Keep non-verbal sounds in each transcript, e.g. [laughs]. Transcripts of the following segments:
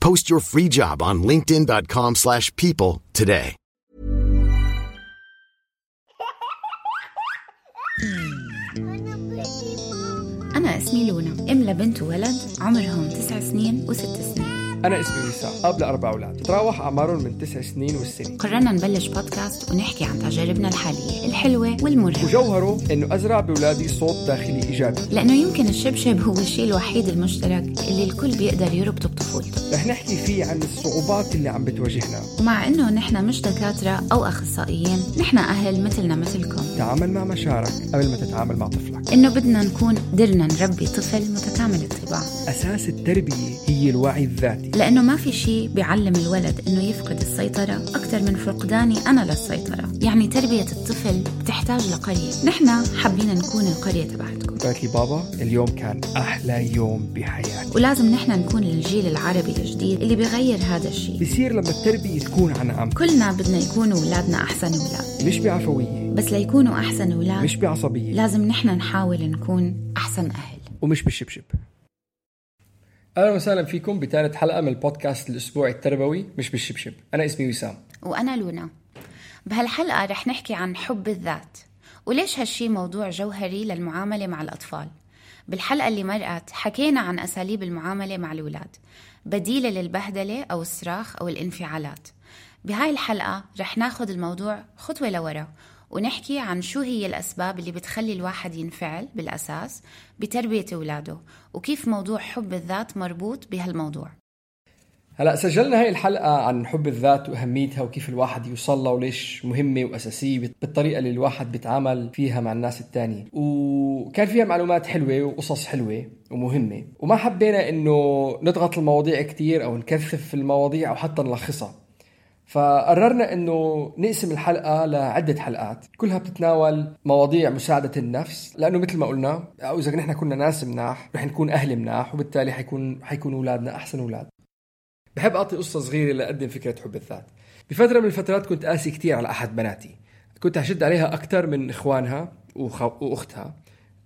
Post your free job on linkedin.com/people slash people today. أنا اسمي لونا أم لبنت وولد عمرهم تسع سنين وست سنين أنا اسمي وسام أب لأربع أولاد تراوح أعمارهم من تسع سنين والسنة قررنا نبلش بودكاست ونحكي عن تجاربنا الحالية الحلوة والمرة وجوهره إنه أزرع بأولادي صوت داخلي إيجابي. لأنه يمكن الشبشب هو الشيء الوحيد المشترك اللي الكل بيقدر يربطه بطفولته. رح نحكي فيه عن الصعوبات اللي عم بتواجهنا. ومع إنه نحن مش دكاترة أو أخصائيين نحن أهل مثلنا مثلكم. تعامل مع مشاعرك قبل ما تتعامل مع طفلك. إنه بدنا نكون قدرنا نربي طفل متكامل الطباع. أساس التربية هي الوعي الذاتي. لأنه ما في شيء بيعلم الولد إنه يفقد السيطرة أكثر من فقداني أنا للسيطرة. يعني تربية الطفل بتحتاج لقرية. نحن حابين نكون القرية تبعتكم. قالت لي بابا اليوم كان أحلى يوم بحياتي ولازم نحن نكون الجيل العربي الجديد اللي بيغير هذا الشيء بصير لما التربية تكون عن عم كلنا بدنا يكونوا أولادنا أحسن أولاد. مش بعفوية. بس ليكونوا أحسن أولاد مش بعصبية. لازم نحن نحاول نكون أحسن أهل. ومش بالشبشب أهلا وسهلا فيكم بثالث حلقة من البودكاست الأسبوعي التربوي مش بالشبشب. أنا اسمي وسام. وأنا لونا. بهالحلقة رح نحكي عن حب الذات. وليش هالشي موضوع جوهري للمعاملة مع الأطفال؟ بالحلقة اللي مرقت حكينا عن أساليب المعاملة مع الأولاد بديلة للبهدلة أو الصراخ أو الانفعالات. بهاي الحلقة رح ناخد الموضوع خطوة لورا ونحكي عن شو هي الأسباب اللي بتخلي الواحد ينفعل بالأساس بتربية أولاده وكيف موضوع حب الذات مربوط بهالموضوع. هلا سجلنا هاي الحلقة عن حب الذات وأهميتها وكيف الواحد يوصل لها وليش مهمة وأساسية بالطريقة اللي الواحد بيتعامل فيها مع الناس التانية. وكان فيها معلومات حلوة وقصص حلوة ومهمة. وما حبينا إنه نضغط المواضيع كتير أو نكثف في المواضيع أو حتى نلخصها. فقررنا إنه نقسم الحلقة لعدة حلقات. كلها بتتناول مواضيع مساعدة النفس لأنه مثل ما قلنا أو إذا نحن كنا ناس مناح رح نكون أهل مناح وبالتالي حيكون حيكون أولادنا أحسن أولاد. بحب أعطي قصة صغيرة لأقدم فكرة حب الذات. بفترة من الفترات كنت قاسي كتير على أحد بناتي. كنت أشد عليها أكثر من إخوانها وأختها.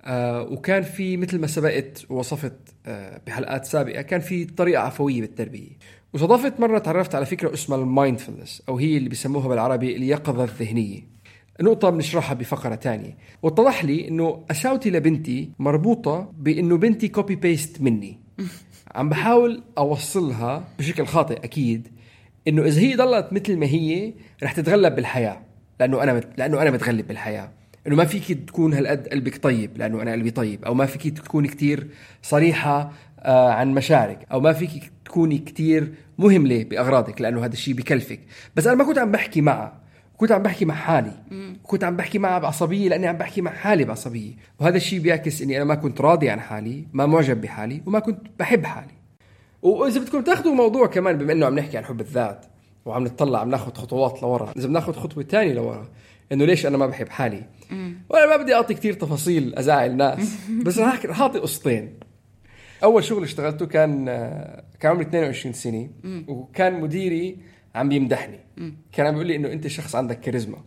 آه وكان في مثل ما سبقت ووصفت آه بحلقات سابقة كان في طريقة عفوية بالتربية. وصادفت مرة تعرفت على فكرة اسمها ال mindfulness أو هي اللي بيسموها بالعربي اليقظة الذهنية. نقطة بنشرحها بفقرة تانية. واتضح لي إنه قساوتي لبنتي مربوطة بإنه بنتي copy paste مني. [laughs] عم بحاول أوصلها بشكل خاطئ أكيد إنه إذا هي ضلت مثل ما هي رح تتغلب بالحياة لأنه أنا لأنه أنا بتغلب بالحياة. إنه ما فيك تكون هالقد قلبك طيب لأنه أنا قلبي طيب. أو ما فيك تكوني كتير صريحة آه، عن مشاعرك. أو ما فيك تكوني كتير مهملة بأغراضك لأنه هذا الشيء بكلفك. بس أنا ما كنت عم بحكي معها كنت عم بحكي مع حالي. كنت عم بحكي معها بعصبية لأني عم بحكي مع حالي بعصبية. وهذا الشيء بيعكس إني أنا ما كنت راضي عن حالي ما معجب بحالي وما كنت بحب حالي. وإذا بدكم تاخذوا موضوع كمان بما إنه عم نحكي عن حب الذات وعم نطلع عم ناخذ خطوات لورا. إذا بناخذ خطوة ثانية لورا إنه ليش أنا ما بحب حالي؟ وأنا ما بدي أعطي كثير تفاصيل ازعل الناس [laughs] بس رح اعطي قصتين. أول شغل اشتغلته كان كان عمري 22 سنة وكان مديري عم بيمدحني. كان عم بيقول لي إنه أنت شخص عندك كاريزما.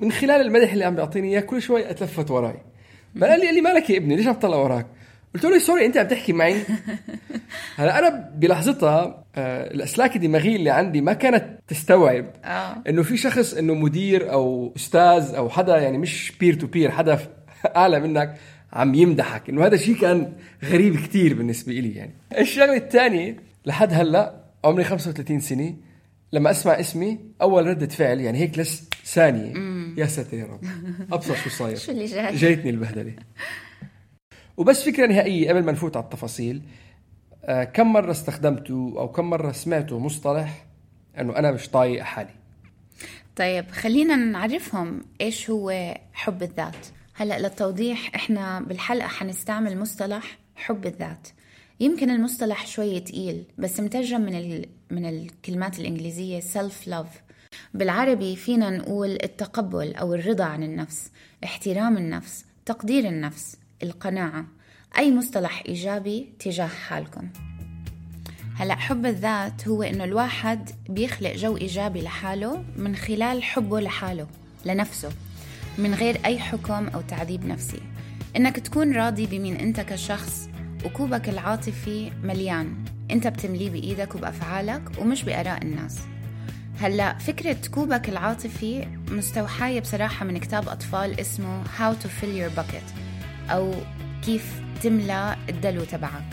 من خلال المدح اللي عم بيعطيني إياه كل شوي أتلفت وراي. فقال لي قال لي مالك يا ابني؟ ليش عم تطلع وراك؟ قلت له sorry أنت عم تحكي معي. [laughs] هلا أنا بلحظتها آه، الأسلاك الدماغية اللي عندي ما كانت تستوعب آه. إنه في شخص إنه مدير أو أستاذ أو حدا يعني مش peer to peer حدا [laughs] أعلى منك عم يمدحك. إنه هذا الشيء كان غريب كتير بالنسبة لي يعني. الشغلة الثانية لحد هلأ عمري 35 سنة لما أسمع اسمي أول ردة فعل يعني هيك لسه ثانية. يا ساتر يا رب. أبصر شو صاير. [laughs] شو اللي جاي؟ جايتني البهدلة. وبس فكرة نهائية قبل ما نفوت على التفاصيل آه كم مرة استخدمته أو كم مرة سمعته مصطلح إنه أنا مش طايق حالي؟ طيب خلينا نعرفهم إيش هو حب الذات. هلأ للتوضيح إحنا بالحلقة حنستعمل مصطلح حب الذات. يمكن المصطلح شوي تقيل بس مترجم من ال... من الكلمات الإنجليزية self love بالعربي فينا نقول التقبل أو الرضا عن النفس احترام النفس تقدير النفس. القناعة. أي مصطلح إيجابي تجاه حالكم. هلا حب الذات هو إنه الواحد بيخلق جو إيجابي لحاله من خلال حبه لحاله لنفسه من غير أي حكم أو تعذيب نفسي. إنك تكون راضي بمين أنت كشخص وكوبك العاطفي مليان. أنت بتمليه بإيدك وبأفعالك ومش بآراء الناس. هلا فكرة كوبك العاطفي مستوحاية بصراحة من كتاب أطفال اسمه How to Fill Your Bucket. أو كيف تملى الدلو تبعك.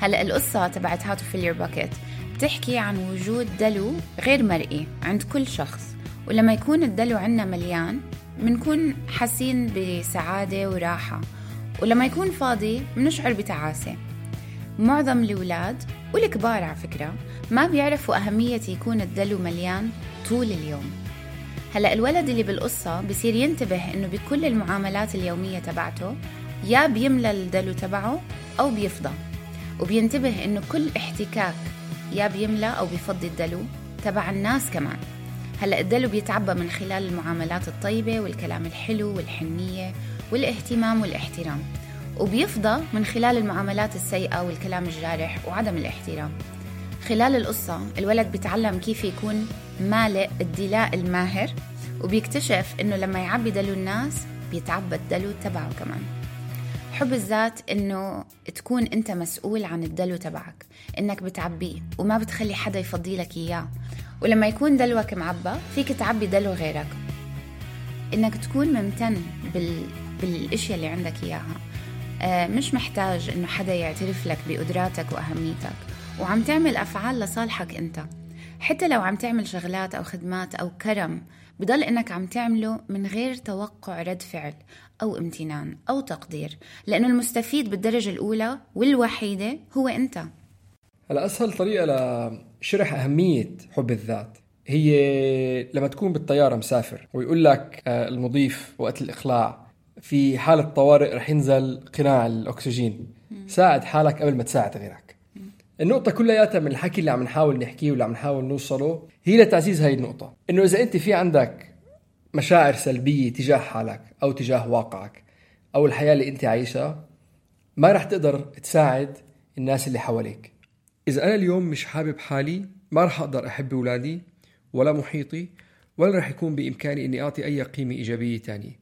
هلا القصة تبعت How to Fill Your Bucket. بتحكي عن وجود دلو غير مرئي عند كل شخص. ولما يكون الدلو عنا مليان بنكون حاسين بسعادة وراحة. ولما يكون فاضي بنشعر بتعاسة. معظم الأولاد والكبار على فكرة ما بيعرفوا أهمية يكون الدلو مليان طول اليوم. هلا الولد اللي بالقصة بصير ينتبه إنه بكل المعاملات اليومية تبعته يا بيملى الدلو تبعه أو بيفضى. وبينتبه إنه كل احتكاك يا بيملى أو بيفضي الدلو تبع الناس كمان. هلأ الدلو بيتعبى من خلال المعاملات الطيبة والكلام الحلو والحنية والاهتمام والاحترام. وبيفضى من خلال المعاملات السيئة والكلام الجارح وعدم الاحترام. خلال القصة الولد بيتعلم كيف يكون مالئ الدلاء الماهر وبيكتشف إنه لما يعبي دلو الناس بيتعبى الدلو تبعه كمان. حب الذات إنه تكون أنت مسؤول عن الدلو تبعك إنك بتعبيه وما بتخلي حدا يفضي لك إياه. ولما يكون دلوك معبى فيك تعبي دلو غيرك. إنك تكون ممتن بال... بالأشياء اللي عندك إياها. آه، مش محتاج إنه حدا يعترف لك بقدراتك وأهميتك. وعم تعمل أفعال لصالحك أنت. حتى لو عم تعمل شغلات أو خدمات أو كرم بضل إنك عم تعمله من غير توقع رد فعل أو امتنان أو تقدير لأنه المستفيد بالدرجة الأولى والوحيدة هو أنت. هلا أسهل طريقة لشرح أهمية حب الذات هي لما تكون بالطيارة مسافر ويقول لك آه، المضيف وقت الإقلاع في حالة طوارئ رح ينزل قناع الأكسجين ساعد حالك قبل ما تساعد غيرك. النقطة كلياتها من الحكي اللي عم نحاول نحكيه واللي عم نحاول نوصله هي لتعزيز هاي النقطة إنه إذا أنت في عندك مشاعر سلبية تجاه حالك أو تجاه واقعك أو الحياة اللي أنت عايشها ما رح تقدر تساعد الناس اللي حواليك. إذا أنا اليوم مش حابب حالي ما رح أقدر أحب أولادي ولا محيطي ولا رح يكون بإمكاني إني أعطي أي قيمة إيجابية تانية.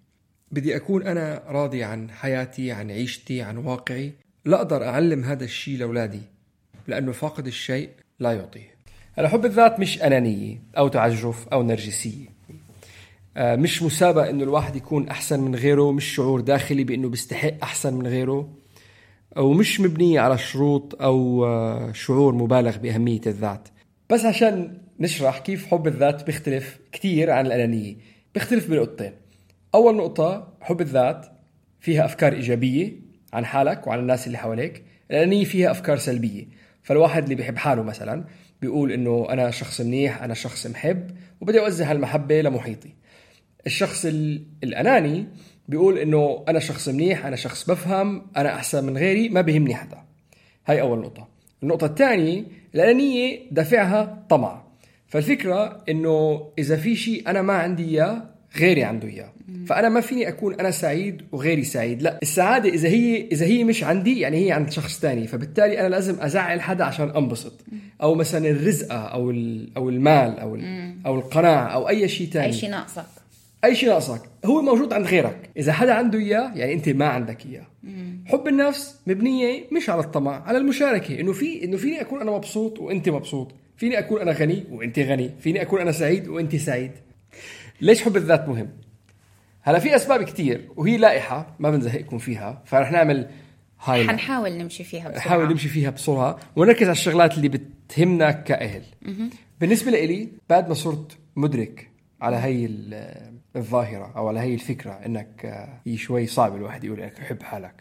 بدي أكون أنا راضي عن حياتي عن عيشتي عن واقعي. لا أقدر أعلم هذا الشيء لأولادي لأنه فاقد الشيء لا يعطيه. هلا حب الذات مش أنانية أو تعجرف أو نرجسية. آه، مش مسابقة إنه الواحد يكون أحسن من غيره مش شعور داخلي بإنه بيستحق أحسن من غيره ومش مبنية على شروط أو آه، شعور مبالغ بأهمية الذات. بس عشان نشرح كيف حب الذات بيختلف كتير عن الأنانية. بيختلف بنقطتين. أول نقطة حب الذات فيها أفكار إيجابية عن حالك وعن الناس اللي حواليك. الأنانية فيها أفكار سلبية. فالواحد اللي بيحب حاله مثلا بيقول إنه أنا شخص منيح أنا شخص محب وبدي أوزع هالمحبة لمحيطي. الشخص الأناني بيقول إنه أنا شخص منيح أنا شخص بفهم أنا أحسن من غيري ما بيهمني حدا. هاي أول نقطة. النقطة الثانية الأنانية دافعها طمع. فالفكرة إنه إذا في شيء أنا ما عندي إياه غيري عنده إياه. فأنا ما فيني أكون أنا سعيد وغيري سعيد. لا السعادة إذا هي إذا هي مش عندي يعني هي عند شخص ثاني فبالتالي أنا لازم أزعل حدا عشان أنبسط. أو مثلا الرزقه أو أو المال أو أو القناعة أو أي شيء ثاني أي شيء ناقصك. أي شيء ناقصك هو موجود عند غيرك. إذا حدا عنده إياه يعني أنت ما عندك إياه. حب النفس مبنية مش على الطمع على المشاركة. إنه في إنه فيني أكون أنا مبسوط وأنت مبسوط. فيني أكون أنا غني وأنت غني. فيني أكون أنا سعيد وأنت سعيد. ليش حب الذات مهم؟ هلا في أسباب كتير وهي لائحة ما بنزهقكم فيها فرح نعمل هاي حنحاول نمشي فيها بسرعة. نحاول نمشي فيها بسرعة ونركز على الشغلات اللي بتهمنا كأهل. بالنسبة لإلي بعد ما صرت مدرك على هي الظاهرة أو على هي الفكرة إنك آه، هي شوي صعب الواحد يقول إنك حب حالك.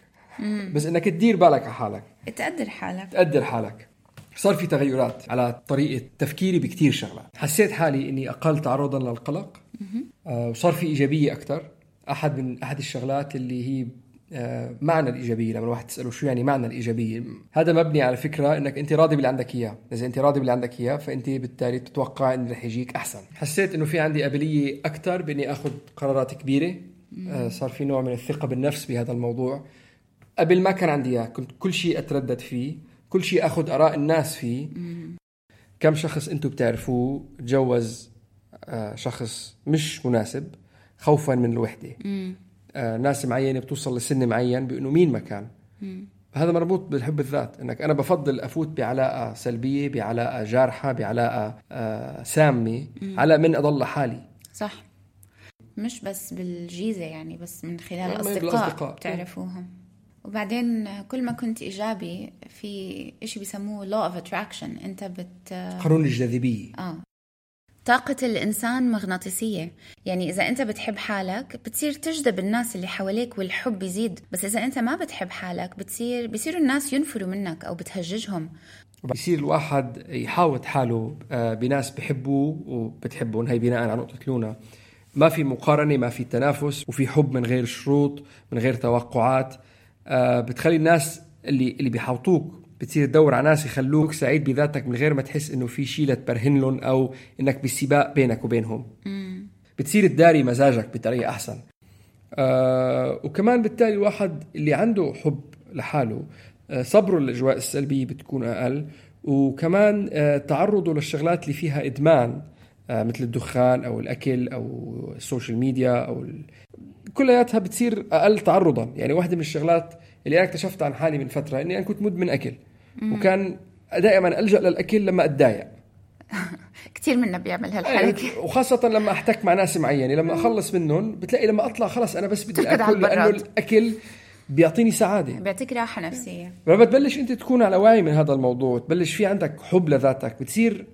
بس إنك تدير بالك على حالك. تقدر حالك. تقدر حالك. صار في تغيرات على طريقة تفكيري بكتير شغلات. حسيت حالي إني أقل تعرضا للقلق. آه وصار في إيجابية أكثر أحد من أحد الشغلات اللي هي معنى الإيجابية لما الواحد تسأله شو يعني معنى الإيجابية؟ هذا مبني على فكرة إنك أنت راضي باللي عندك إياه. إذا أنت راضي باللي عندك إياه فأنت بالتالي بتتوقع إنه رح يجيك أحسن. حسيت إنه في عندي قابلية أكثر بإني أخذ قرارات كبيرة. آه صار في نوع من الثقة بالنفس بهذا الموضوع. قبل ما كان عندي إياه كنت كل شيء أتردد فيه كل شيء آخذ آراء الناس فيه. كم شخص أنتم بتعرفوه تجوز آه، شخص مش مناسب خوفا من الوحدة؟ آه، ناس معينة بتوصل لسن معين بانه مين ما كان. هذا مربوط بالحب الذات إنك أنا بفضل أفوت بعلاقة سلبية بعلاقة جارحة بعلاقة آه، سامة على من أضل لحالي صح. مش بس بالجيزة يعني بس من خلال بالأصدقاء. بتعرفوهم. وبعدين كل ما كنت إيجابي في إشي بيسموه law of attraction. أنت بت قانون الجاذبية. آه. طاقة الإنسان مغناطيسية. يعني إذا أنت بتحب حالك بتصير تجذب الناس اللي حواليك والحب بيزيد بس إذا أنت ما بتحب حالك بتصير بيصيروا الناس ينفروا منك أو بتهججهم. بصير الواحد يحاوط حاله آه، بناس بحبوه وبتحبهم. هي بناء على نقطة لونا ما في مقارنة ما في تنافس وفي حب من غير شروط من غير توقعات. آه، بتخلي الناس اللي اللي بيحاوطوك بتصير تدور على ناس يخلوك سعيد بذاتك من غير ما تحس إنه في شيء لتبرهن لهم أو إنك بسباق بينك وبينهم. بتصير تداري مزاجك بطريقة أحسن. آه وكمان بالتالي الواحد اللي عنده حب لحاله آه صبره للأجواء السلبية بتكون أقل. وكمان آه تعرضه للشغلات اللي فيها إدمان آه مثل الدخان أو الأكل أو ال social media أو ال... كلياتها بتصير أقل تعرضا. يعني واحدة من الشغلات اللي أنا اكتشفت عن حالي من فترة إني أنا كنت مدمن أكل. وكان دائما ألجأ للأكل لما أتضايق. [laughs] كثير منا بيعمل هالحركة. وخاصة لما أحتك مع ناس معينة. لما أخلص منهم بتلاقي لما أطلع خلص أنا بس بدي أكل لأنه. الأكل بيعطيني سعادة. بيعطيك راحة نفسية. لما بتبلش أنت تكون على وعي من هذا الموضوع. تبلش في عندك حب لذاتك. بتصير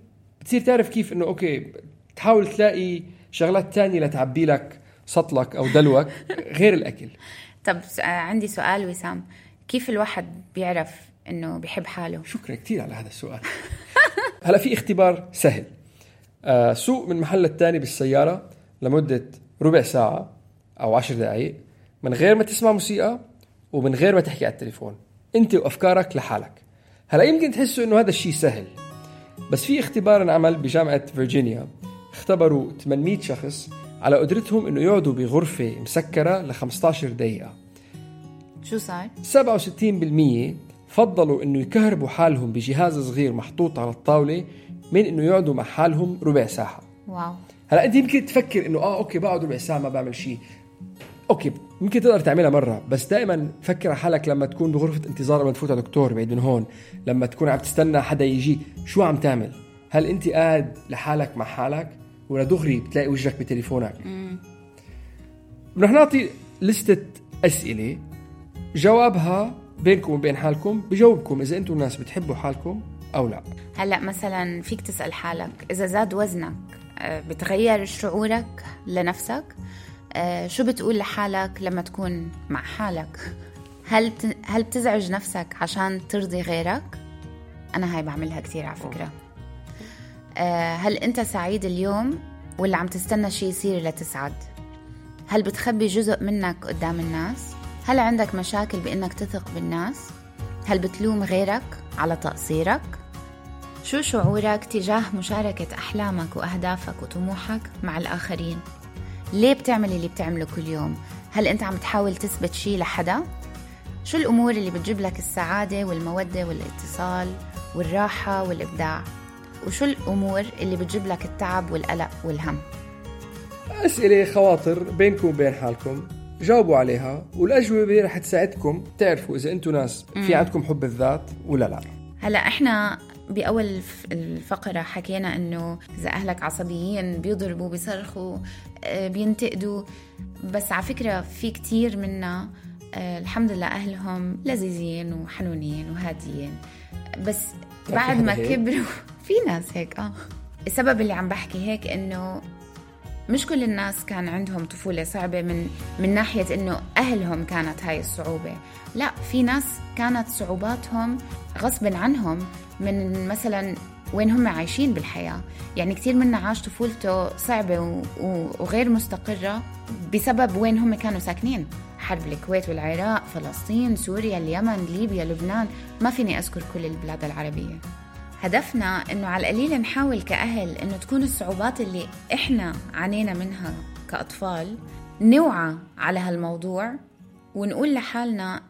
بتصير تعرف كيف إنه أوكي تحاول تلاقي شغلات تانية لتعبي لك سطلك أو دلوك [laughs] غير الأكل. طب آه، عندي سؤال وسام. كيف الواحد بيعرف إنه بيحب حاله. شكرا كثير على هذا السؤال. [laughs] هلا في اختبار سهل. آه سوق من محل الثاني بالسيارة لمدة ربع ساعة أو عشر دقائق من غير ما تسمع موسيقى ومن غير ما تحكي على التليفون. أنت وأفكارك لحالك. هلا يمكن تحسوا إنه هذا الشيء سهل بس في اختبار انعمل بجامعة فيرجينيا. اختبروا 800 شخص على قدرتهم إنه يقعدوا بغرفة مسكرة ل 15 دقيقة. شو صار؟ 67% فضلوا إنه يكهربوا حالهم بجهاز صغير محطوط على الطاولة من إنه يقعدوا مع حالهم ربع ساعة. واو. هلا أنت يمكن تفكر إنه آه okay بقعد ربع ساعة ما بعمل شيء okay ممكن تقدر تعملها مرة بس دائما فكر على حالك لما تكون بغرفة انتظار لما تفوت على دكتور بعيد من هون لما تكون عم تستنى حدا يجي شو عم تعمل؟ هل أنت قاعد لحالك مع حالك ولا دغري بتلاقي وجهك بتليفونك؟ رح نعطي لستة أسئلة. جوابها بينكم وبين حالكم بجاوبكم إذا أنتم الناس بتحبوا حالكم أو لا. هلأ مثلا فيك تسأل حالك إذا زاد وزنك آه، بتغير شعورك لنفسك؟ آه، شو بتقول لحالك لما تكون مع حالك؟ هل. هل بتزعج نفسك عشان ترضي غيرك؟ أنا هاي بعملها كثير على فكرة. آه، هل أنت سعيد اليوم ولا عم تستنى شيء يصير لتسعد؟ هل بتخبي جزء منك قدام الناس؟ هل عندك مشاكل بإنك تثق بالناس هل بتلوم غيرك على تقصيرك شو شعورك تجاه مشاركة أحلامك وأهدافك وطموحك مع الآخرين؟ ليه بتعمل اللي بتعمله كل يوم؟ هل أنت عم تحاول تثبت شي لحدا؟ شو الأمور اللي بتجيب لك السعادة والمودة والاتصال والراحة والإبداع؟ وشو الأمور اللي بتجيب لك التعب والقلق والهم؟ أسئلة خواطر بينكم وبين حالكم جاوبوا عليها والأجوبة رح تساعدكم تعرفوا إذا أنتم ناس في عندكم حب الذات ولا لا. هلا إحنا بأول الف- الفقرة حكينا إنه إذا أهلك عصبيين بيضربوا بيصرخوا آه، بينتقدوا. بس على فكرة في كتير منا آه، الحمد لله أهلهم لذيذين وحنونين وهاديين. بس في بعد ما؟ كبروا [laughs] في ناس هيك آه. السبب اللي عم بحكي هيك إنه مش كل الناس كان عندهم طفولة صعبة من من ناحية إنه أهلهم كانت هاي الصعوبة، لا في ناس كانت صعوباتهم غصبا عنهم من مثلا وين هم عايشين بالحياة. يعني كثير منا عاش طفولته صعبة وغير مستقرة بسبب وين هم كانوا ساكنين. حرب الكويت والعراق فلسطين سوريا اليمن ليبيا لبنان. ما فيني أذكر كل البلاد العربية. هدفنا إنه على القليل نحاول كأهل إنه تكون الصعوبات اللي إحنا عانينا منها كأطفال نوعى على هالموضوع ونقول لحالنا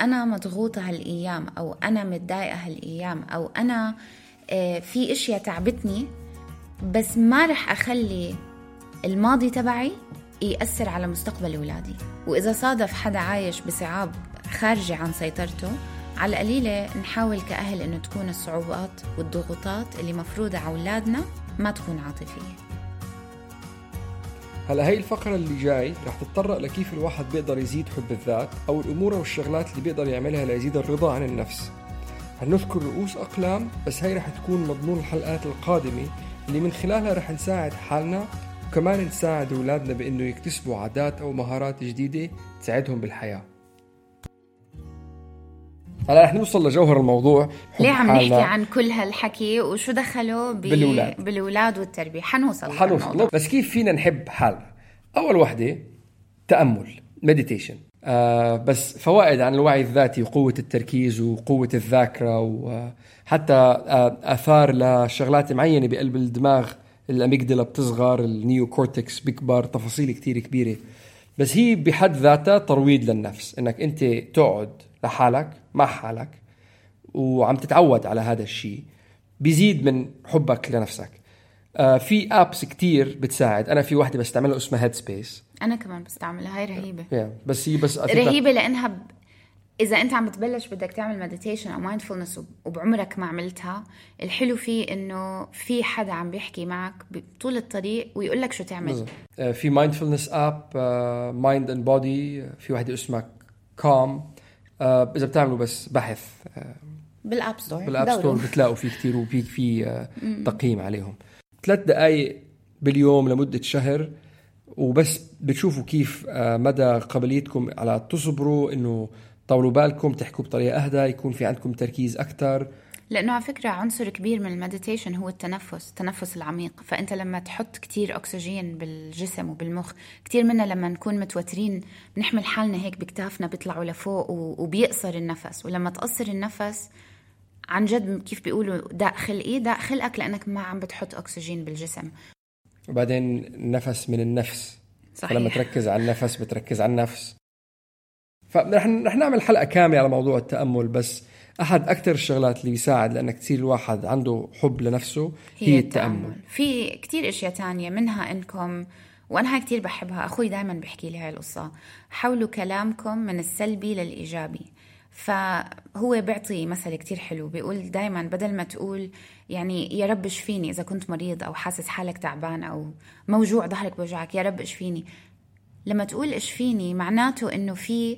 أنا مضغوطة هالأيام أو أنا متضايقة هالأيام أو أنا آه، في إشياء تعبتني بس ما رح أخلي الماضي تبعي يأثر على مستقبل أولادي. وإذا صادف حدا عايش بصعاب خارجة عن سيطرته على القليلة نحاول كأهل إنه تكون الصعوبات والضغوطات اللي مفروضة على أولادنا ما تكون عاطفية. هلا هي الفقرة اللي جاي رح تتطرق لكيف الواحد بيقدر يزيد حب الذات أو الأمور والشغلات اللي بيقدر يعملها ليزيد الرضا عن النفس. هنذكر رؤوس أقلام بس هي رح تكون مضمون الحلقات القادمة اللي من خلالها رح نساعد حالنا وكمان نساعد أولادنا بأنه يكتسبوا عادات أو مهارات جديدة تساعدهم بالحياة. هلا رح نوصل لجوهر الموضوع ليه عم نحكي عن كل هالحكي وشو دخله ب... بالولاد بالولاد والتربية؟ حنوصل حنوصل. بس كيف فينا نحب حالنا؟ أول وحدة تأمل مديتيشن آه بس فوائد عن الوعي الذاتي وقوة التركيز وقوة الذاكرة وحتى آه آثار لشغلات معينة بقلب الدماغ ال amygdala بتصغر ال neocortex بيكبر تفاصيل كتير كبيرة. بس هي بحد ذاتها ترويض للنفس إنك أنت تقعد لحالك مع حالك وعم تتعود على هذا الشيء. بيزيد من حبك لنفسك. آه في apps كتير بتساعد. أنا في واحدة بستعملها اسمها Headspace أنا كمان بستعملها. هاي رهيبة. Yeah. بس هي بس رهيبة لأنها ب... إذا أنت عم بتبلش بدك تعمل meditation أو mindfulness وبعمرك ما عملتها الحلو فيه إنه في حدا عم بيحكي معك طول الطريق ويقول لك شو تعمل. آه في mindfulness app mind and body في وحده اسمها Calm إذا بتعملوا بس بحث آه بال App Store بال App Store بتلاقوا في كثير وفي في آه تقييم عليهم. ثلاث دقائق باليوم لمدة شهر وبس بتشوفوا كيف آه مدى قابليتكم على تصبروا إنه طولوا بالكم تحكوا بطريقة أهدى يكون في عندكم تركيز أكثر لأنه على فكرة عنصر كبير من المديتيشن هو التنفس التنفس العميق. فأنت لما تحط كتير أكسجين بالجسم وبالمخ كتير منا لما نكون متوترين بنحمل حالنا هيك بكتافنا بيطلعوا لفوق وبيقصر النفس. ولما تقصر النفس عن جد كيف بيقولوا داء خلقي داء خلقك لأنك ما عم بتحط أكسجين بالجسم. وبعدين النفس من النفس. صحيح. فلما تركز على النفس بتركز على النفس. فرح رح نعمل حلقة كاملة على موضوع التأمل بس أحد أكثر الشغلات اللي بيساعد لأنك تصير الواحد عنده حب لنفسه هي, هي التأمل. التأمل. في كثير أشياء تانية منها إنكم وأنا هاي كثير بحبها أخوي دائما بيحكي لي هاي القصة. حولوا كلامكم من السلبي للإيجابي. فهو بيعطي مثل كتير حلو بيقول دايما بدل ما تقول يعني يا رب اشفيني إذا كنت مريض أو حاسس حالك تعبان أو موجوع ظهرك بوجعك يا رب اشفيني. لما تقول اشفيني معناته إنه في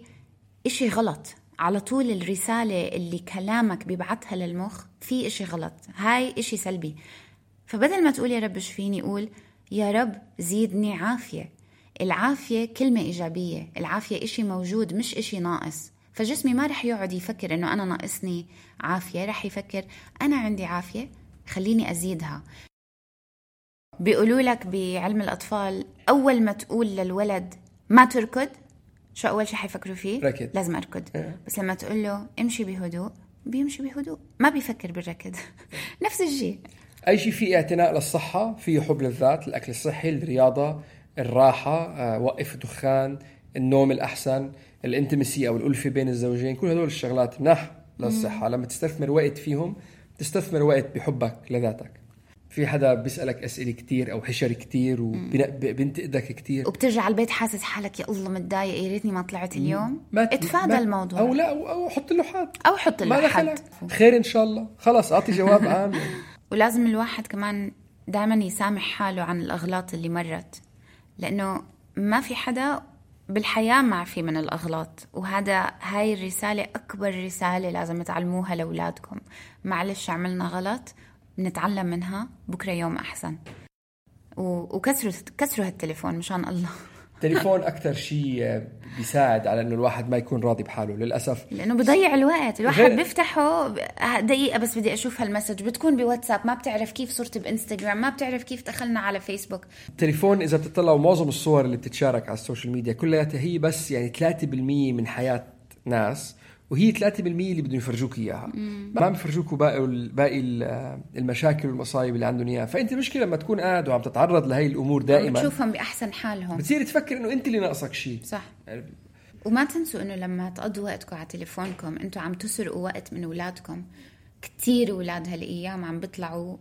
إشي غلط. على طول الرسالة اللي كلامك بيبعتها للمخ في إشي غلط. هاي إشي سلبي. فبدل ما تقول يا رب اشفيني قول يا رب زيدني عافية. العافية كلمة إيجابية. العافية إشي موجود مش إشي ناقص. فجسمي ما رح يقعد يفكر إنه أنا ناقصني عافية. رح يفكر أنا عندي عافية خليني أزيدها. بيقولوا لك بعلم الأطفال أول ما تقول للولد ما تركض شو أول شيء حيفكروا فيه؟ ركض. لازم أركض. إيه. بس لما تقول له امشي بهدوء بيمشي بهدوء. ما بيفكر بالركض. [laughs] نفس الشيء أي شيء فيه اعتناء للصحة فيه حب للذات الأكل الصحي الرياضة الراحة آه، وقف الدخان النوم الأحسن الانتمسي أو الألفة بين الزوجين. كل هدول الشغلات منح للصحة. لما تستثمر وقت فيهم تستثمر وقت بحبك لذاتك. في حدا بيسألك أسئلة كتير أو حشر كتير وبينتقدك كتير. وبترجع على البيت حاسس حالك يا الله متضايق يا ريتني ما طلعت اليوم. ما اتفادى ما الموضوع. أو لا أو, أو حط له حد. أو حط له حد. خير إن شاء الله. خلص أعطي جواب [laughs] عام. ولازم الواحد كمان دائما يسامح حاله عن الأغلاط اللي مرت. لأنه ما في حدا بالحياة ما في من الأغلاط. وهذا هاي الرسالة أكبر رسالة لازم تعلموها لأولادكم. معلش عملنا غلط. بنتعلم منها بكرة يوم أحسن. و- وكسروا كسروا هالتليفون مشان الله. [laughs] التليفون أكثر شيء بيساعد على إنه الواحد ما يكون راضي بحاله للأسف. لأنه بضيع الوقت. الواحد غير- بيفتحه دقيقة بس بدي أشوف هال message. بتكون بواتساب ما بتعرف كيف صرت بإنستغرام ما بتعرف كيف دخلنا على فيسبوك. التليفون إذا بتطلعوا معظم الصور اللي بتتشارك على ال social media كلها هي بس يعني 3% من حياة ناس. وهي 3% اللي بدهم يفرجوك إياها. ما باقي ال- باقي ال- المشاكل والمصايب اللي عندهم إياها. فأنت المشكلة لما تكون قاعد وعم تتعرض لهي الأمور دائما بتشوفهم بأحسن حالهم. بتصير تفكر إنه أنت اللي ناقصك شيء صح. وما تنسوا إنه لما تقضوا وقتكم على تليفونكم أنتم عم تسرقوا وقت من أولادكم. كتير أولاد هالأيام عم بيطلعوا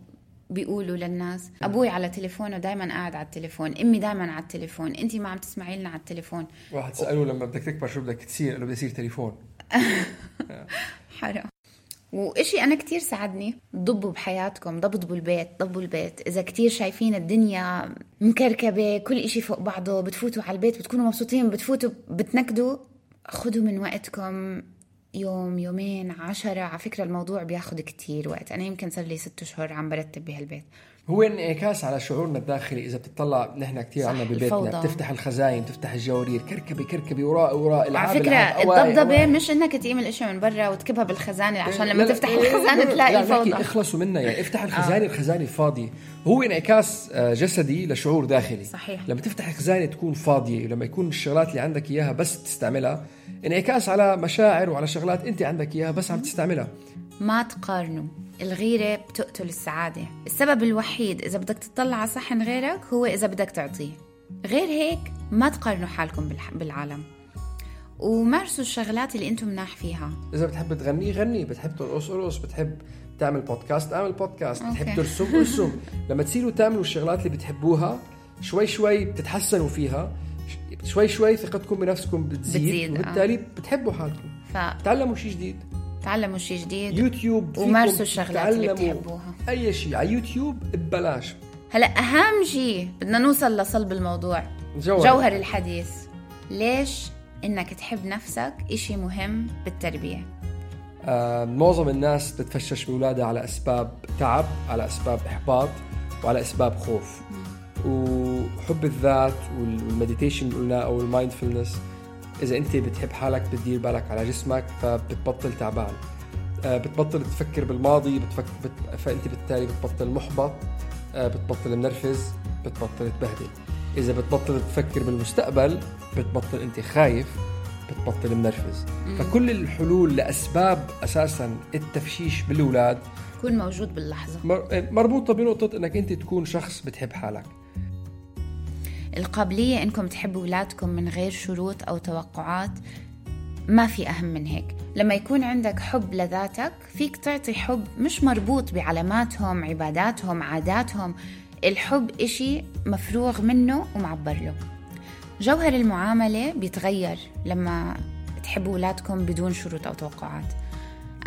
بيقولوا للناس أبوي على تليفونه دائما قاعد على التليفون أمي دائما على التليفون انت ما عم تسمعي لنا على التليفون. واحد ساله لما بدك تكبر شو بدك تصير قال له بدي اصير تليفون. [laughs] حرام. وإشي أنا كتير ساعدني ضبوا بحياتكم ضبطوا البيت ضبوا البيت. إذا كتير شايفين الدنيا مكركبة كل إشي فوق بعضه بتفوتوا على البيت بتكونوا مبسوطين بتفوتوا بتنكدوا خدوا من وقتكم يوم يومين عشرة. على فكرة الموضوع بياخد كتير وقت. أنا يمكن صار لي ست أشهر عم برتب بهالبيت. هو انعكاس على شعورنا الداخلي إذا بتطلع نحن كثير عنا ببيتنا الفوضى. بتفتح الخزاين تفتح الجوارير كركبي كركبي وراء وراء على الضبضبة أواعي. مش إنك تقيم الأشياء من برا وتكبها بالخزانة عشان لما لا، تفتح لا، الخزانة لا، تلاقي لا، نحكي فوضى. اخلصوا منها يعني افتح الخزانة الخزانة الفاضية. هو انعكاس آه، جسدي لشعور داخلي. صحيح. لما تفتح الخزانة تكون فاضية ولما يكون الشغلات اللي عندك إياها بس تستعملها انعكاس على مشاعر وعلى شغلات أنت عندك إياها بس عم تستعملها. ما تقارنوا. الغيرة بتقتل السعادة. السبب الوحيد إذا بدك تطلع على صحن غيرك هو إذا بدك تعطيه. غير هيك ما تقارنوا حالكم بالعالم. ومارسوا الشغلات اللي أنتم مناح فيها. إذا بتحب تغني غني. بتحب ترقص ارقص. بتحب تعمل بودكاست اعمل بودكاست بتحب okay. ترسم ارسم. [laughs] لما تصيروا تعملوا الشغلات اللي بتحبوها شوي شوي بتتحسنوا فيها. شوي شوي ثقتكم بنفسكم بتزيد, بتزيد، آه. وبالتالي بتحبوا حالكم. تعلموا شيء جديد. فتعلموا شيء جديد. يوتيوب ومارسوا الشغلات اللي بتحبوها. أي شيء على يوتيوب ببلاش. هلا أهم شيء بدنا نوصل لصلب الموضوع. جوهر. جوهر الحديث. ليش إنك تحب نفسك إشي مهم بالتربية؟ آه معظم الناس بتفشش بأولادها على أسباب تعب على أسباب إحباط وعلى أسباب خوف. وحب الذات وال- وال meditation اللي قلناه أو ال mindfulness إذا أنت بتحب حالك بتدير بالك على جسمك فبتبطل تعبان. آه بتبطل تفكر بالماضي بتفك بت... فأنت بالتالي بتبطل محبط آه بتبطل منرفز بتبطل تبهدل. إذا بتبطل تفكر بالمستقبل بتبطل أنت خايف بتبطل منرفز. فكل الحلول لأسباب أساسا التفشيش بالأولاد كون موجود باللحظة. مر- مربوطة بنقطة إنك أنت تكون شخص بتحب حالك. القابلية إنكم تحبوا أولادكم من غير شروط أو توقعات ما في أهم من هيك. لما يكون عندك حب لذاتك فيك تعطي حب مش مربوط بعلاماتهم عباداتهم عاداتهم. الحب إشي مفروغ منه ومعبر له. جوهر المعاملة بيتغير لما تحبوا أولادكم بدون شروط أو توقعات.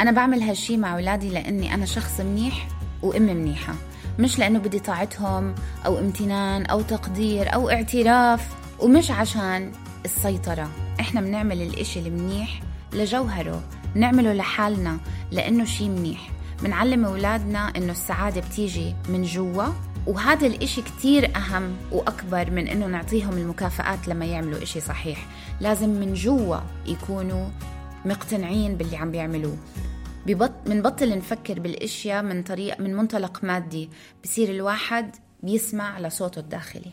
أنا بعمل هالشي مع أولادي لأني أنا شخص منيح وأم منيحة. مش لأنه بدي طاعتهم أو امتنان أو تقدير أو اعتراف ومش عشان السيطرة. إحنا بنعمل الإشي المنيح لجوهره نعمله لحالنا لأنه شي منيح. بنعلم أولادنا إنه السعادة بتيجي من جوا وهذا الإشي كتير أهم وأكبر من إنه نعطيهم المكافآت لما يعملوا إشي صحيح. لازم من جوا يكونوا مقتنعين باللي عم بيعملوه. ببط... منبطل نفكر بالأشياء من طريق من منطلق مادي. بصير الواحد بيسمع لصوته الداخلي.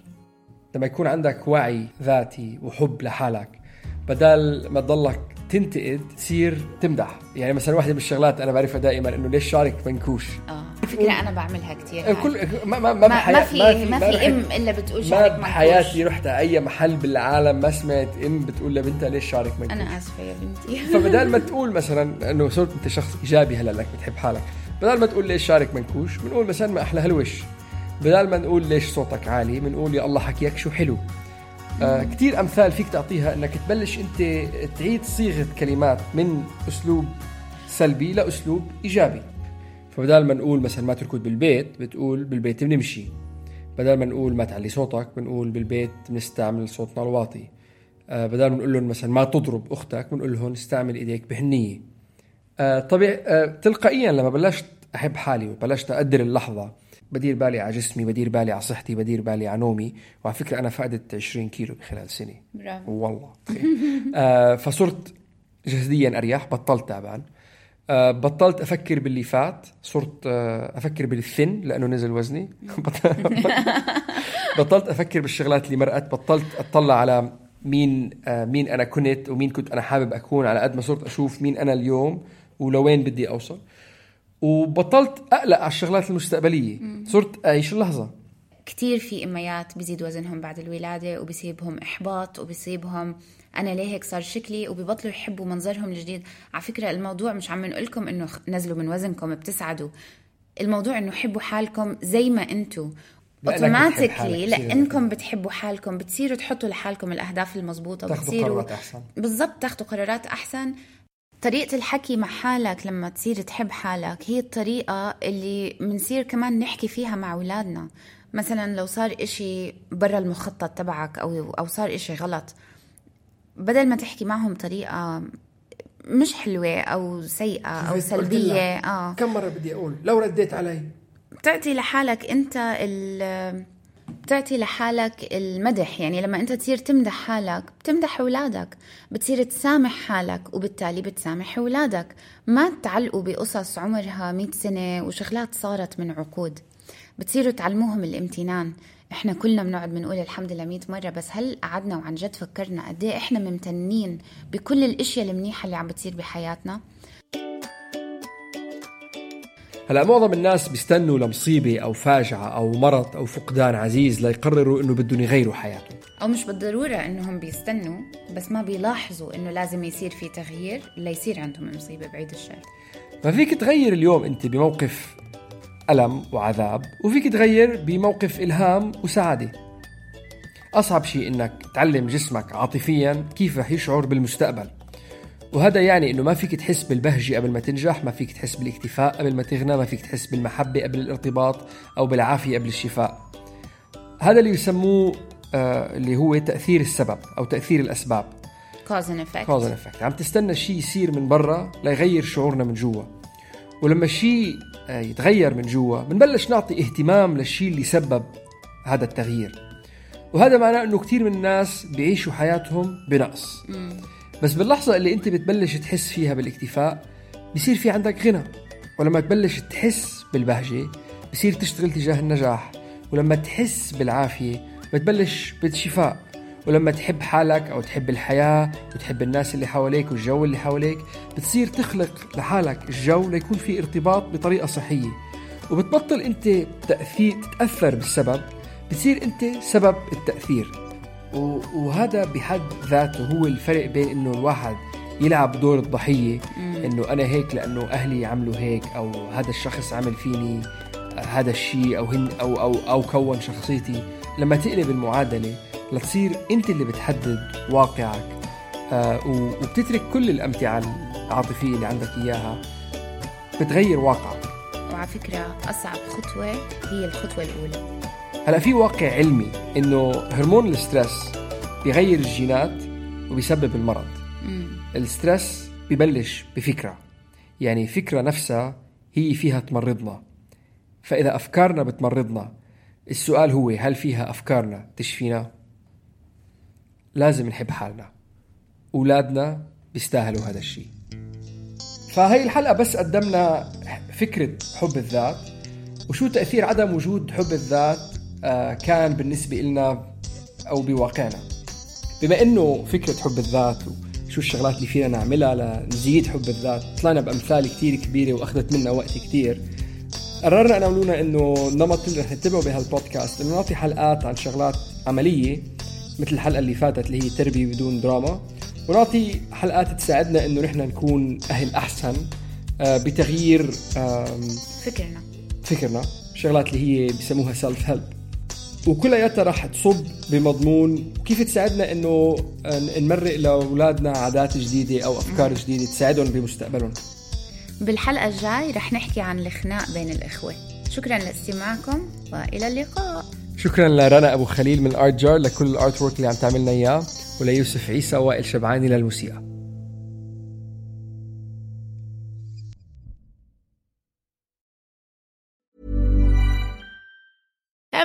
لما يكون عندك وعي ذاتي وحب لحالك بدل ما تضلك تنتقد تصير تمدح. يعني مثلا واحدة من الشغلات أنا بعرفها دائما إنه ليش شعرك منكوش آه. فكرة أنا بعملها كتير هاي. كل ما ما ما, ما, بحياة- ما في ما في إم إلا بتقول ما شعرك بحياتي منكوش رحت على أي محل بالعالم ما سمعت إم بتقول لبنتها ليش شعرك منكوش أنا آسفة يا بنتي. [laughs] فبدال ما تقول مثلا إنه صرت أنت شخص إيجابي هلأ انك بتحب حالك بدل ما تقول ليش شعرك منكوش بنقول مثلا ما أحلى هالوش بدل ما نقول ليش صوتك عالي بنقول يا الله حكيك شو حلو. آه كثير أمثال فيك تعطيها إنك تبلش أنت تعيد صيغة كلمات من أسلوب سلبي لأسلوب إيجابي. فبدال ما نقول مثلا ما تركض بالبيت بتقول بالبيت بنمشي. بدل ما نقول ما تعلي صوتك بنقول بالبيت بنستعمل صوتنا الواطي. آه بدل ما نقول لهم مثلا ما تضرب أختك بنقول لهم استعمل إيديك بحنيه آه طبيعي تلقائيا لما بلشت أحب حالي وبلشت أقدر اللحظة بدير بالي على جسمي بدير بالي على صحتي بدير بالي على نومي. وعلى فكرة أنا فقدت 20 كيلو بخلال سنة. برافو. والله. [laughs] آه فصرت جسديا أريح بطلت تعبان. آه بطلت أفكر باللي فات. صرت آه أفكر بالثن لأنه نزل وزني. [laughs] بطلت أفكر بالشغلات اللي مرقت. بطلت أطلع على مين آه مين أنا كنت ومين كنت أنا حابب أكون. على قد ما صرت أشوف مين أنا اليوم ولوين بدي أوصل. وبطلت أقلق على الشغلات المستقبلية. صرت أعيش اللحظة. كتير في إميات بيزيد وزنهم بعد الولادة وبيصيبهم إحباط وبيصيبهم أنا ليه هيك صار شكلي؟ وبيبطلوا يحبوا منظرهم الجديد. على فكرة الموضوع مش عم نقول لكم انه نزلوا من وزنكم بتسعدوا. الموضوع إنه حبوا حالكم زي ما أنتم اوتوماتيكلي لأنكم بتحبوا حالكم بتصيروا تحطوا لحالكم الأهداف المضبوطه تاخذوا وبتصيروا قرارات أحسن. بالضبط تاخذوا قرارات أحسن. طريقة الحكي مع حالك لما تصير تحب حالك هي الطريقة اللي منصير كمان نحكي فيها مع أولادنا. مثلا لو صار إشي برا المخطط تبعك أو, أو صار إشي غلط بدل ما تحكي معهم طريقة مش حلوة أو سيئة أو سلبية آه. كم مرة بدي أقول؟ لو رديت علي. بتعطي لحالك أنت ال بتعطي لحالك المدح. يعني لما أنت تصير تمدح حالك بتمدح أولادك بتصير تسامح حالك وبالتالي بتسامح أولادك. ما تعلقوا بقصص عمرها 100 سنة وشغلات صارت من عقود. بتصيروا تعلموهم الامتنان. إحنا كلنا بنقعد بنقول الحمد لله 100 مرة بس هل قعدنا وعن جد فكرنا قد إيه إحنا ممتنين بكل الأشياء المنيحة اللي عم بتصير بحياتنا؟ هلا معظم الناس بيستنوا لمصيبة أو فاجعة أو مرض أو فقدان عزيز ليقرروا إنه بدهم يغيروا حياتهم. أو مش بالضرورة إنهم بيستنوا بس ما بيلاحظوا إنه لازم يصير في تغيير ليصير عندهم مصيبة بعيد الشر. ما فيك تغير اليوم أنت بموقف ألم وعذاب وفيك تغير بموقف إلهام وسعادة. أصعب شيء إنك تعلم جسمك عاطفيا كيف رح يشعر بالمستقبل. وهذا يعني إنه ما فيك تحس بالبهجة قبل ما تنجح ما فيك تحس بالاكتفاء قبل ما تغنى ما فيك تحس بالمحبة قبل الارتباط أو بالعافية قبل الشفاء. هذا اللي يسموه آه اللي هو تأثير السبب أو تأثير الأسباب. Cause and effect. Cause effect عم تستنى شيء يصير من برا ليغير شعورنا من جوا. ولما الشيء آه، يتغير من جوا بنبلش نعطي اهتمام للشيء اللي سبب هذا التغيير. وهذا معناه إنه كثير من الناس بيعيشوا حياتهم بنقص. بس باللحظة اللي انت بتبلش تحس فيها بالاكتفاء بصير في عندك غنى. ولما تبلش تحس بالبهجة بصير تشتغل تجاه النجاح. ولما تحس بالعافية بتبلش بالشفاء. ولما تحب حالك أو تحب الحياة وتحب الناس اللي حواليك والجو اللي حواليك بتصير تخلق لحالك الجو ليكون في ارتباط بطريقة صحية. وبتبطل انت تأثير تتأثر بالسبب بتصير انت سبب التأثير. وهذا بحد ذاته هو الفرق بين إنه الواحد يلعب دور الضحية إنه أنا هيك لأنه أهلي عملوا هيك أو هذا الشخص عمل فيني هذا الشيء أو هن أو أو أو كون شخصيتي. لما تقلب المعادلة لتصير أنت اللي بتحدد واقعك آه وبتترك كل الأمتعة العاطفية اللي عندك إياها بتغير واقعك. وعلى فكرة أصعب خطوة هي الخطوة الأولى. هلا في واقع علمي إنه هرمون ال stress بيغير الجينات وبيسبب المرض. ال stress ببلش بفكرة. يعني فكرة نفسها هي فيها تمرضنا. فإذا أفكارنا بتمرضنا السؤال هو هل فيها أفكارنا تشفينا؟ لازم نحب حالنا. أولادنا بيستاهلوا هذا الشيء. فهي الحلقة بس قدمنا فكرة حب الذات. وشو تأثير عدم وجود حب الذات كان بالنسبة لنا أو بواقعنا. بما إنه فكرة حب الذات وشو الشغلات اللي فينا نعملها لنزيد حب الذات طلعنا بأمثال كتير كبيرة وأخذت منا وقت كتير. قررنا أنا ولونا إنه النمط اللي رح نتبعه بهالبودكاست إنه نعطي حلقات عن شغلات عملية مثل الحلقة اللي فاتت اللي هي تربية بدون دراما ونعطي حلقات تساعدنا إنه نحن نكون أهل أحسن آه، بتغيير فكرنا. فكرنا. شغلات اللي هي بسموها سيلف هيلب وكلياتها راح تصب بمضمون. كيف تساعدنا إنه نمرق لأولادنا عادات جديدة أو أفكار جديدة تساعدهم بمستقبلهم؟ بالحلقة الجاي رح نحكي عن الخناق بين الإخوة. شكرا لاستماعكم وإلى اللقاء. شكرا لرنا أبو خليل من Art Jar لكل ال artwork اللي عم تعملنا إياه وليوسف عيسى وائل شبعاني للموسيقى.